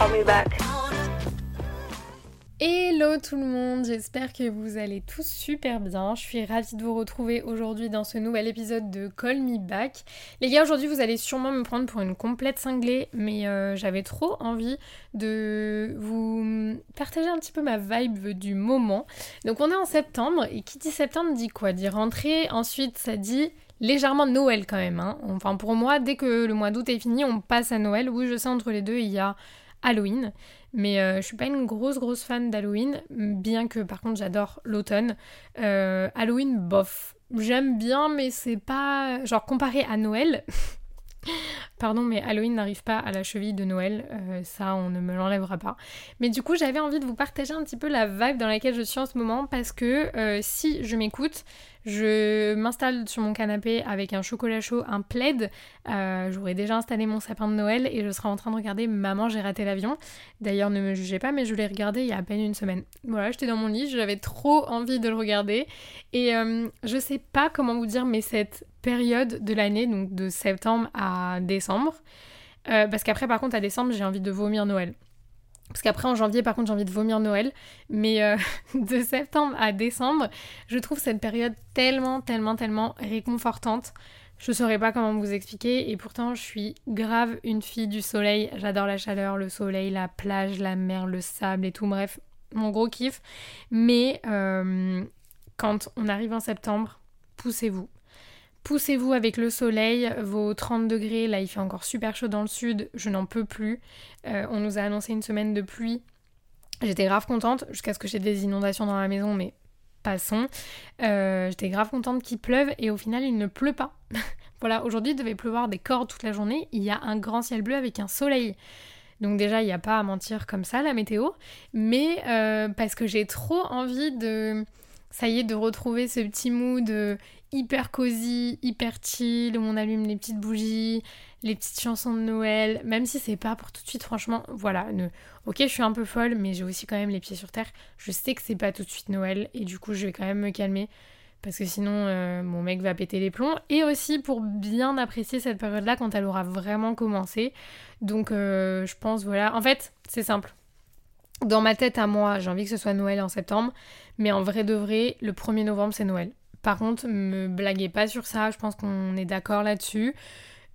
Call me back. Hello tout le monde, j'espère que vous allez tous super bien. Je suis ravie de vous retrouver aujourd'hui dans ce nouvel épisode de Call Me Back. Les gars, aujourd'hui vous allez sûrement me prendre pour une complète cinglée, mais euh, j'avais trop envie de vous partager un petit peu ma vibe du moment. Donc on est en septembre, et qui dit septembre dit quoi? Dit rentrée, ensuite ça dit légèrement Noël quand même. hein. Enfin pour moi, dès que le mois d'août est fini, on passe à Noël. Oui, je sais, entre les deux, il y a Halloween. Mais euh, je suis pas une grosse grosse fan d'Halloween, bien que par contre j'adore l'automne. Euh, Halloween, bof. J'aime bien, mais c'est pas. Genre comparé à Noël. Pardon, mais Halloween n'arrive pas à la cheville de Noël, euh, ça on ne me l'enlèvera pas. Mais du coup, j'avais envie de vous partager un petit peu la vibe dans laquelle je suis en ce moment parce que euh, si je m'écoute, je m'installe sur mon canapé avec un chocolat chaud, un plaid. Euh, J'aurais déjà installé mon sapin de Noël et je serai en train de regarder Maman, j'ai raté l'avion. D'ailleurs, ne me jugez pas, mais je l'ai regardé il y a à peine une semaine. Voilà, j'étais dans mon lit, j'avais trop envie de le regarder. Et euh, je sais pas comment vous dire, mais cette période de l'année, donc de septembre à décembre, euh, parce qu'après, par contre, à décembre, j'ai envie de vomir Noël. Parce qu'après, en janvier, par contre, j'ai envie de vomir Noël. Mais euh, de septembre à décembre, je trouve cette période tellement, tellement, tellement réconfortante. Je saurais pas comment vous expliquer. Et pourtant, je suis grave une fille du soleil. J'adore la chaleur, le soleil, la plage, la mer, le sable et tout. Bref, mon gros kiff. Mais euh, quand on arrive en septembre, poussez-vous. Poussez-vous avec le soleil, vos 30 degrés, là il fait encore super chaud dans le sud, je n'en peux plus. Euh, on nous a annoncé une semaine de pluie. J'étais grave contente, jusqu'à ce que j'ai des inondations dans la maison, mais passons. Euh, J'étais grave contente qu'il pleuve et au final il ne pleut pas. voilà, aujourd'hui il devait pleuvoir des cordes toute la journée, il y a un grand ciel bleu avec un soleil. Donc déjà, il n'y a pas à mentir comme ça, la météo. Mais euh, parce que j'ai trop envie de... Ça y est, de retrouver ce petit mood hyper cosy, hyper chill, où on allume les petites bougies, les petites chansons de Noël, même si c'est pas pour tout de suite, franchement, voilà. Ne... Ok, je suis un peu folle, mais j'ai aussi quand même les pieds sur terre. Je sais que c'est pas tout de suite Noël, et du coup, je vais quand même me calmer, parce que sinon, euh, mon mec va péter les plombs. Et aussi pour bien apprécier cette période-là quand elle aura vraiment commencé. Donc, euh, je pense, voilà. En fait, c'est simple. Dans ma tête à moi, j'ai envie que ce soit Noël en septembre, mais en vrai de vrai, le 1er novembre, c'est Noël. Par contre, me blaguez pas sur ça, je pense qu'on est d'accord là-dessus.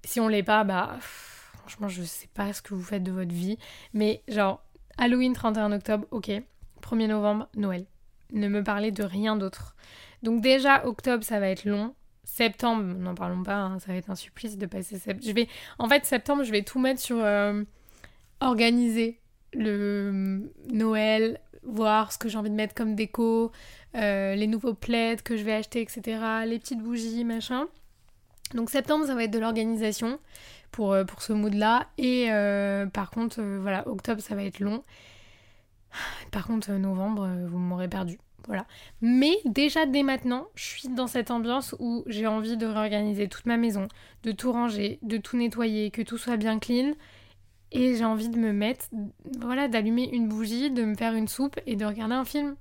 Si on l'est pas, bah franchement, je sais pas ce que vous faites de votre vie, mais genre Halloween 31 octobre, OK. 1er novembre, Noël. Ne me parlez de rien d'autre. Donc déjà octobre, ça va être long. Septembre, n'en parlons pas, hein, ça va être un supplice de passer septembre. Je vais en fait septembre, je vais tout mettre sur euh, organiser le Noël, voir ce que j'ai envie de mettre comme déco, euh, les nouveaux plaids que je vais acheter, etc. Les petites bougies, machin. Donc septembre, ça va être de l'organisation pour, euh, pour ce mood-là. Et euh, par contre, voilà, octobre, ça va être long. Par contre, novembre, vous m'aurez perdu. Voilà. Mais déjà dès maintenant, je suis dans cette ambiance où j'ai envie de réorganiser toute ma maison, de tout ranger, de tout nettoyer, que tout soit bien clean. Et j'ai envie de me mettre, voilà, d'allumer une bougie, de me faire une soupe et de regarder un film.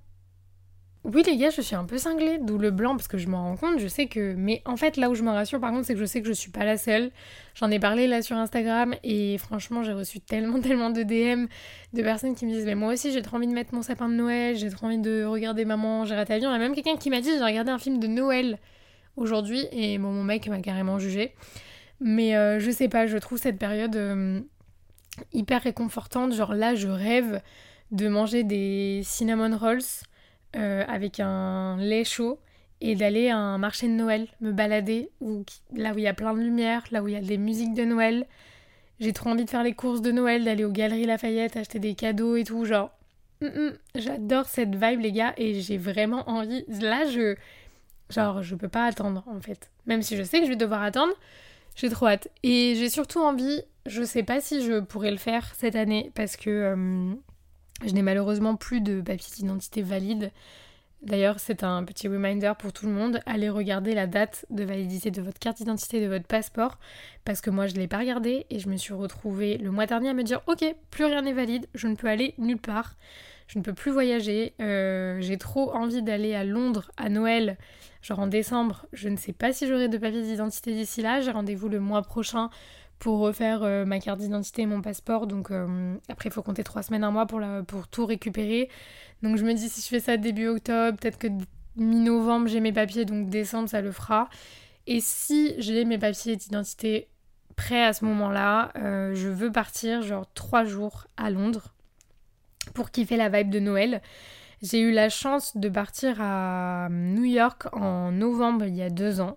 Oui les gars, je suis un peu cinglée, d'où le blanc parce que je m'en rends compte, je sais que... Mais en fait là où je me rassure par contre c'est que je sais que je suis pas la seule. J'en ai parlé là sur Instagram et franchement j'ai reçu tellement tellement de DM de personnes qui me disent mais moi aussi j'ai trop envie de mettre mon sapin de Noël, j'ai trop envie de regarder Maman, j'ai raté l'avion. Il y a même quelqu'un qui m'a dit j'ai regardé un film de Noël aujourd'hui et bon mon mec m'a carrément jugé. Mais euh, je sais pas, je trouve cette période euh, hyper réconfortante. Genre là je rêve de manger des cinnamon rolls euh, avec un lait chaud et d'aller à un marché de Noël, me balader là où il y a plein de lumière, là où il y a des musiques de Noël. J'ai trop envie de faire les courses de Noël, d'aller aux Galeries Lafayette, acheter des cadeaux et tout, genre. Mm, mm, j'adore cette vibe, les gars, et j'ai vraiment envie. Là, je. Genre, je peux pas attendre, en fait. Même si je sais que je vais devoir attendre, j'ai trop hâte. Et j'ai surtout envie, je sais pas si je pourrais le faire cette année, parce que euh, je n'ai malheureusement plus de papier d'identité valide. D'ailleurs, c'est un petit reminder pour tout le monde. Allez regarder la date de validité de votre carte d'identité, de votre passeport, parce que moi je ne l'ai pas regardé et je me suis retrouvée le mois dernier à me dire ok, plus rien n'est valide, je ne peux aller nulle part, je ne peux plus voyager, euh, j'ai trop envie d'aller à Londres à Noël, genre en décembre. Je ne sais pas si j'aurai de papier d'identité d'ici là. J'ai rendez-vous le mois prochain pour refaire euh, ma carte d'identité et mon passeport. Donc euh, après, il faut compter trois semaines, un mois pour, pour tout récupérer. Donc je me dis, si je fais ça début octobre, peut-être que mi-novembre, j'ai mes papiers, donc décembre, ça le fera. Et si j'ai mes papiers d'identité prêts à ce moment-là, je veux partir genre trois jours à Londres pour kiffer la vibe de Noël. J'ai eu la chance de partir à New York en novembre il y a deux ans.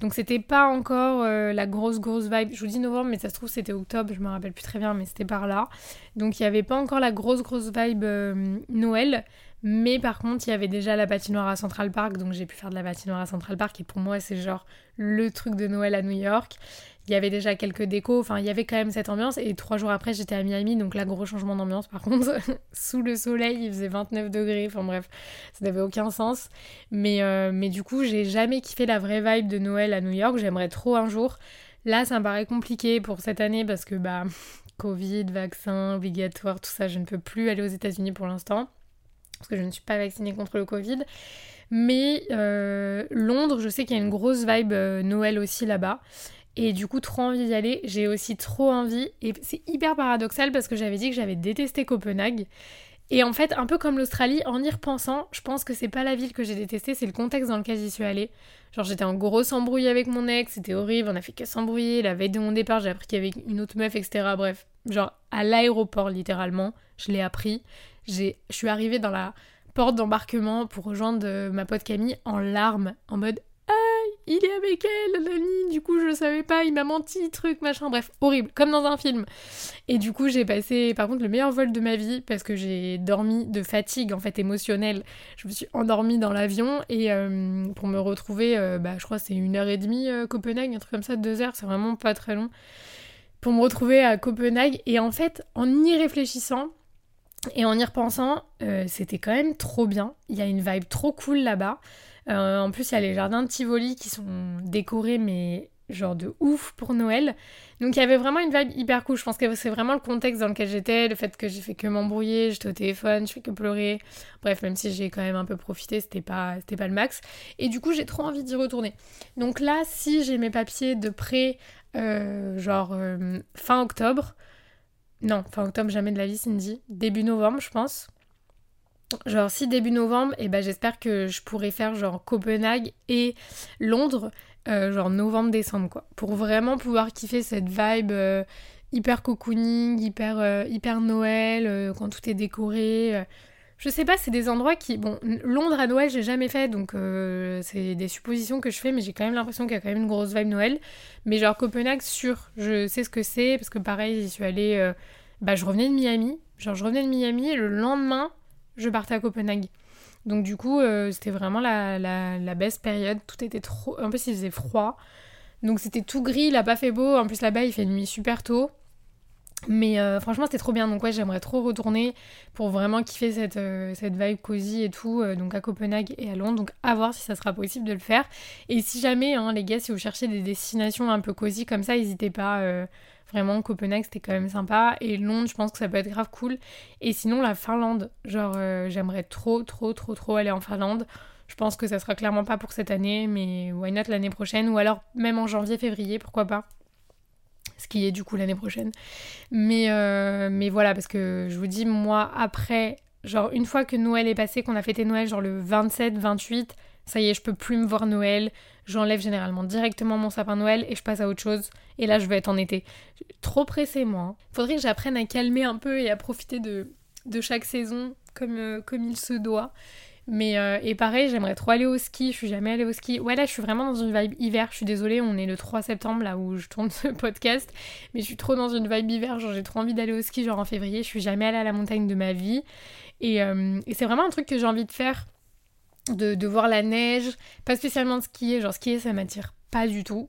Donc c'était pas encore euh, la grosse grosse vibe. Je vous dis novembre, mais ça se trouve c'était octobre, je me rappelle plus très bien, mais c'était par là. Donc il n'y avait pas encore la grosse grosse vibe euh, Noël. Mais par contre, il y avait déjà la patinoire à Central Park, donc j'ai pu faire de la patinoire à Central Park, et pour moi, c'est genre le truc de Noël à New York. Il y avait déjà quelques décos, enfin, il y avait quand même cette ambiance, et trois jours après, j'étais à Miami, donc là, gros changement d'ambiance, par contre, sous le soleil, il faisait 29 degrés, enfin bref, ça n'avait aucun sens. Mais, euh, mais du coup, j'ai jamais kiffé la vraie vibe de Noël à New York, j'aimerais trop un jour. Là, ça me paraît compliqué pour cette année, parce que, bah, Covid, vaccin obligatoire, tout ça, je ne peux plus aller aux États-Unis pour l'instant parce que je ne suis pas vaccinée contre le Covid. Mais euh, Londres, je sais qu'il y a une grosse vibe euh, Noël aussi là-bas. Et du coup, trop envie d'y aller. J'ai aussi trop envie. Et c'est hyper paradoxal parce que j'avais dit que j'avais détesté Copenhague. Et en fait, un peu comme l'Australie, en y repensant, je pense que c'est pas la ville que j'ai détestée, c'est le contexte dans lequel j'y suis allée. Genre, j'étais en gros embrouille avec mon ex, c'était horrible, on a fait que s'embrouiller. La veille de mon départ, j'ai appris qu'il y avait une autre meuf, etc. Bref, genre à l'aéroport, littéralement, je l'ai appris je suis arrivée dans la porte d'embarquement pour rejoindre euh, ma pote Camille en larmes, en mode Ah, il est avec elle, Lani, du coup je savais pas, il m'a menti, truc, machin, bref, horrible, comme dans un film. Et du coup j'ai passé par contre le meilleur vol de ma vie parce que j'ai dormi de fatigue en fait émotionnelle. Je me suis endormie dans l'avion et euh, pour me retrouver, euh, bah, je crois c'est une heure et demie Copenhague, un truc comme ça, deux heures, c'est vraiment pas très long. Pour me retrouver à Copenhague et en fait en y réfléchissant, et en y repensant, euh, c'était quand même trop bien. Il y a une vibe trop cool là-bas. Euh, en plus, il y a les jardins de Tivoli qui sont décorés, mais genre de ouf pour Noël. Donc il y avait vraiment une vibe hyper cool. Je pense que c'est vraiment le contexte dans lequel j'étais, le fait que j'ai fait que m'embrouiller, j'étais au téléphone, je fais que pleurer. Bref, même si j'ai quand même un peu profité, c'était pas, c'était pas le max. Et du coup, j'ai trop envie d'y retourner. Donc là, si j'ai mes papiers de prêt, euh, genre fin octobre, non, fin octobre, jamais de la vie, Cindy. Début novembre, je pense. Genre, si début novembre, et eh ben, j'espère que je pourrai faire genre Copenhague et Londres, euh, genre novembre-décembre, quoi. Pour vraiment pouvoir kiffer cette vibe euh, hyper cocooning, hyper, euh, hyper Noël, quand tout est décoré. Je sais pas, c'est des endroits qui. Bon, Londres à Noël, j'ai jamais fait, donc c'est des suppositions que je fais, mais j'ai quand même l'impression qu'il y a quand même une grosse vibe Noël. Mais genre Copenhague, sûr, je sais ce que c'est, parce que pareil, j'y suis allée bah, je revenais de Miami. Genre, je revenais de Miami et le lendemain, je partais à Copenhague. Donc, du coup, euh, c'était vraiment la, la, la best période. Tout était trop. En plus, il faisait froid. Donc, c'était tout gris, il a pas fait beau. En plus, là-bas, il fait nuit super tôt. Mais euh, franchement, c'était trop bien. Donc, ouais, j'aimerais trop retourner pour vraiment kiffer cette, euh, cette vibe cosy et tout. donc, à Copenhague et à Londres. Donc, à voir si ça sera possible de le faire. Et si jamais, hein, les gars, si vous cherchez des destinations un peu cosy comme ça, n'hésitez pas. Vraiment, Copenhague, c'était quand même sympa. Et Londres, je pense que ça peut être grave cool. Et sinon, la Finlande. Genre, euh, j'aimerais trop, trop, trop, trop aller en Finlande. Je pense que ça sera clairement pas pour cette année, mais why not l'année prochaine Ou alors même en janvier, février, pourquoi pas ce qui est du coup l'année prochaine. Mais, euh, mais voilà, parce que je vous dis, moi, après, genre une fois que Noël est passé, qu'on a fêté Noël, genre le 27, 28, ça y est, je peux plus me voir Noël, j'enlève généralement directement mon sapin Noël et je passe à autre chose. Et là, je vais être en été. Trop pressée, moi. Hein. Faudrait que j'apprenne à calmer un peu et à profiter de, de chaque saison comme, euh, comme il se doit. Mais euh, et pareil, j'aimerais trop aller au ski. Je suis jamais allée au ski. Ouais, là, je suis vraiment dans une vibe hiver. Je suis désolée, on est le 3 septembre là où je tourne ce podcast, mais je suis trop dans une vibe hiver. Genre, j'ai trop envie d'aller au ski, genre en février. Je suis jamais allée à la montagne de ma vie. Et, euh, c'est vraiment un truc que j'ai envie de faire, de, de voir la neige. Pas spécialement de skier. Genre, skier, ça m'attire pas du tout.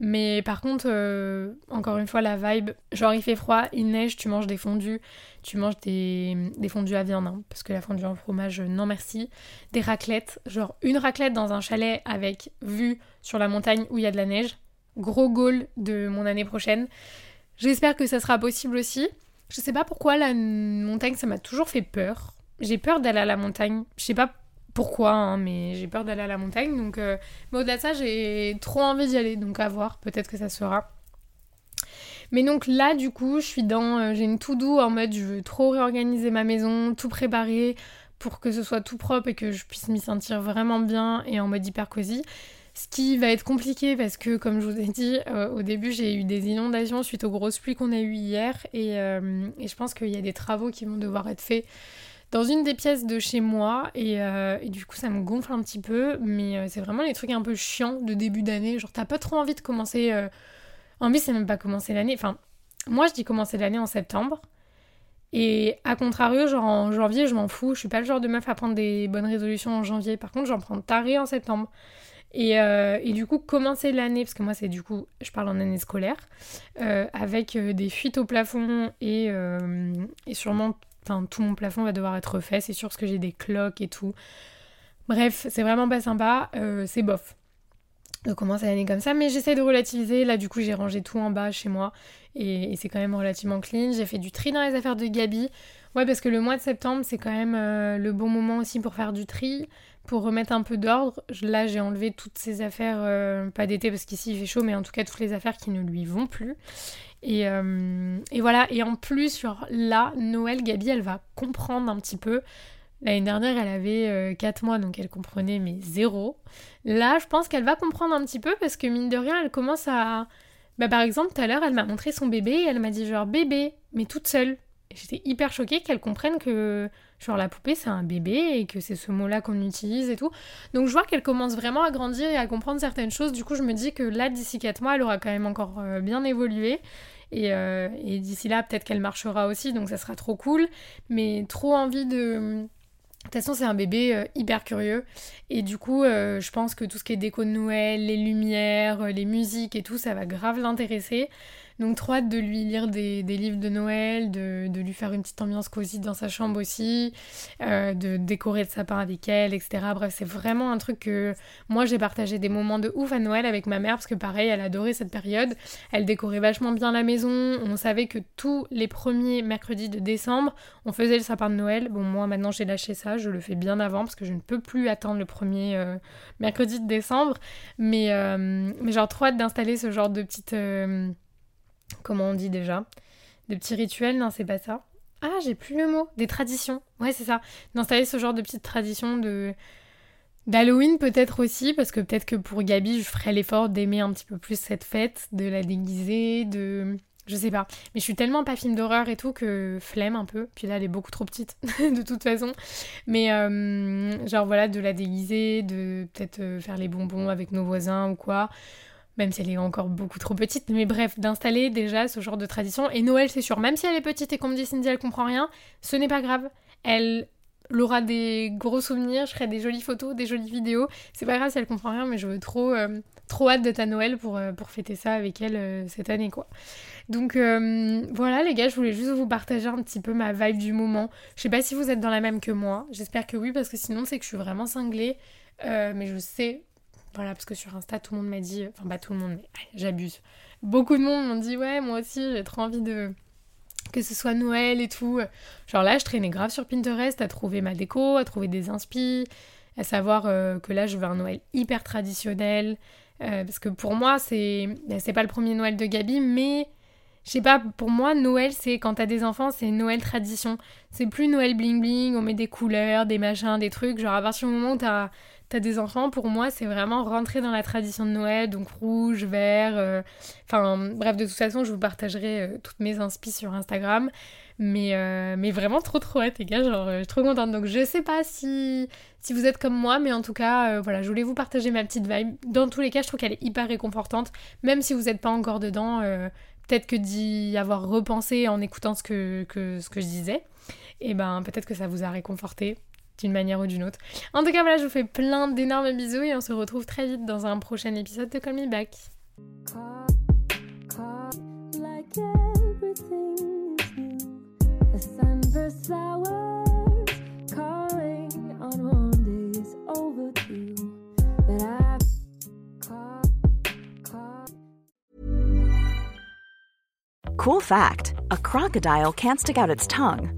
Mais par contre, euh, encore une fois, la vibe, genre il fait froid, il neige, tu manges des fondus, tu manges des, fondus à viande, hein, parce que la fondue en fromage, non merci. Des raclettes, genre une raclette dans un chalet avec vue sur la montagne où il y a de la neige. Gros goal de mon année prochaine. J'espère que ça sera possible aussi. Je sais pas pourquoi la montagne, ça m'a toujours fait peur. J'ai peur d'aller à la montagne. Je sais pas pourquoi, hein, mais j'ai peur d'aller à la montagne. Donc, euh, Mais au-delà de ça, j'ai trop envie d'y aller, donc à voir, peut-être que ça sera. Mais donc là, du coup, je suis dans. Euh, j'ai une tout doux en mode je veux trop réorganiser ma maison, tout préparer pour que ce soit tout propre et que je puisse m'y sentir vraiment bien et en mode hyper cosy. Ce qui va être compliqué parce que, comme je vous ai dit, euh, au début j'ai eu des inondations suite aux grosses pluies qu'on a eues hier et, et je pense qu'il y a des travaux qui vont devoir être faits dans une des pièces de chez moi euh, et, du coup ça me gonfle un petit peu mais euh, c'est vraiment les trucs un peu chiants de début d'année. Genre t'as pas trop envie de commencer euh... envie c'est même pas commencer l'année. Enfin moi je dis commencer l'année en septembre et à contrario genre en janvier je m'en fous. Je suis pas le genre de meuf à prendre des bonnes résolutions en janvier. Par contre j'en prends taré en septembre. Et, euh, et, du coup, commencer l'année, parce que moi, c'est du coup, je parle en année scolaire, avec des fuites au plafond et, et sûrement tout mon plafond va devoir être refait. C'est sûr parce que j'ai des cloques et tout. Bref, c'est vraiment pas sympa. Euh, c'est bof de commencer l'année comme ça, mais j'essaie de relativiser. Là, du coup, j'ai rangé tout en bas chez moi et, c'est quand même relativement clean. J'ai fait du tri dans les affaires de Gabi. Ouais, parce que le mois de septembre, c'est quand même euh, le bon moment aussi pour faire du tri, pour remettre un peu d'ordre. Là, j'ai enlevé toutes ces affaires, euh, pas d'été parce qu'ici il fait chaud, mais en tout cas toutes les affaires qui ne lui vont plus. Euh, et, voilà, et en plus, genre là, Noël, Gabi, elle va comprendre un petit peu. L'année dernière, elle avait 4 euh, mois, donc elle comprenait, mais zéro. Là, je pense qu'elle va comprendre un petit peu parce que mine de rien, elle commence à. Bah, par exemple, tout à l'heure, elle m'a montré son bébé et elle m'a dit genre bébé, mais toute seule. J'étais hyper choquée qu'elle comprenne que genre la poupée c'est un bébé et que c'est ce mot-là qu'on utilise et tout. Donc je vois qu'elle commence vraiment à grandir et à comprendre certaines choses. Du coup je me dis que là d'ici 4 mois elle aura quand même encore euh, bien évolué. Et, euh, et d'ici là peut-être qu'elle marchera aussi donc ça sera trop cool. Mais trop envie de... De toute façon, c'est un bébé euh, hyper curieux. Et du coup, je pense que tout ce qui est déco de Noël, les lumières, les musiques et tout, ça va grave l'intéresser. Donc trop hâte de lui lire des, livres de Noël, de, lui faire une petite ambiance cosy dans sa chambre aussi, euh, de décorer le sapin avec elle, etc. Bref, c'est vraiment un truc que moi j'ai partagé des moments de ouf à Noël avec ma mère parce que pareil, elle adorait cette période. Elle décorait vachement bien la maison. On savait que tous les premiers mercredis de décembre, on faisait le sapin de Noël. Bon, moi maintenant j'ai lâché ça, je le fais bien avant parce que je ne peux plus attendre le premier euh, mercredi de décembre. Mais, euh, mais genre trop hâte d'installer ce genre de petite comment on dit déjà De petits rituels, non, c'est pas ça. Ah, j'ai plus le mot. Des traditions. Ouais, c'est ça. D'installer ce genre de petites traditions de d'Halloween peut-être aussi, parce que peut-être que pour Gabi, je ferai l'effort d'aimer un petit peu plus cette fête, de la déguiser, de... Je sais pas. Mais je suis tellement pas film d'horreur et tout que flemme un peu. Puis là, elle est beaucoup trop petite, de toute façon. Mais euh, genre voilà, de la déguiser, de peut-être euh, faire les bonbons avec nos voisins ou quoi même si elle est encore beaucoup trop petite, mais bref, d'installer déjà ce genre de tradition. Et Noël, c'est sûr, même si elle est petite et qu'on me dit Cindy, elle comprend rien, ce n'est pas grave. Elle aura des gros souvenirs, je ferai des jolies photos, des jolies vidéos. C'est pas grave si elle comprend rien, mais je veux trop, euh, trop hâte d'être à Noël pour, euh, fêter ça avec elle euh, cette année, quoi. Donc voilà, les gars, je voulais juste vous partager un petit peu ma vibe du moment. Je sais pas si vous êtes dans la même que moi. J'espère que oui, parce que sinon, c'est que je suis vraiment cinglée. mais je sais voilà, parce que sur Insta, tout le monde m'a dit, enfin pas tout le monde, mais j'abuse. Beaucoup de monde m'ont dit, ouais, moi aussi, j'ai trop envie de que ce soit Noël et tout. Genre là, je traînais grave sur Pinterest à trouver ma déco, à trouver des inspi, à savoir euh, que là, je veux un Noël hyper traditionnel. Euh, parce que pour moi, c'est ben, c'est pas le premier Noël de Gabi, mais je sais pas, pour moi, Noël, c'est quand t'as des enfants, c'est Noël tradition. C'est plus Noël bling bling, on met des couleurs, des machins, des trucs. Genre à partir du moment où t'as t'as des enfants, pour moi, c'est vraiment rentrer dans la tradition de Noël, donc rouge, vert. Euh, enfin, bref, de toute façon, je vous partagerai euh, toutes mes inspi sur Instagram. Mais, euh, mais vraiment trop trop hâte les gars, genre je suis trop contente. Donc je sais pas si, si vous êtes comme moi, mais en tout cas, voilà, je voulais vous partager ma petite vibe. Dans tous les cas, je trouve qu'elle est hyper réconfortante, même si vous n'êtes pas encore dedans. peut-être que d'y avoir repensé en écoutant ce que, que, ce que je disais, et eh ben peut-être que ça vous a réconforté d'une manière ou d'une autre. En tout cas, voilà, je vous fais plein d'énormes bisous et on se retrouve très vite dans un prochain épisode de Call Me Back. Cool fact a crocodile can't stick out its tongue.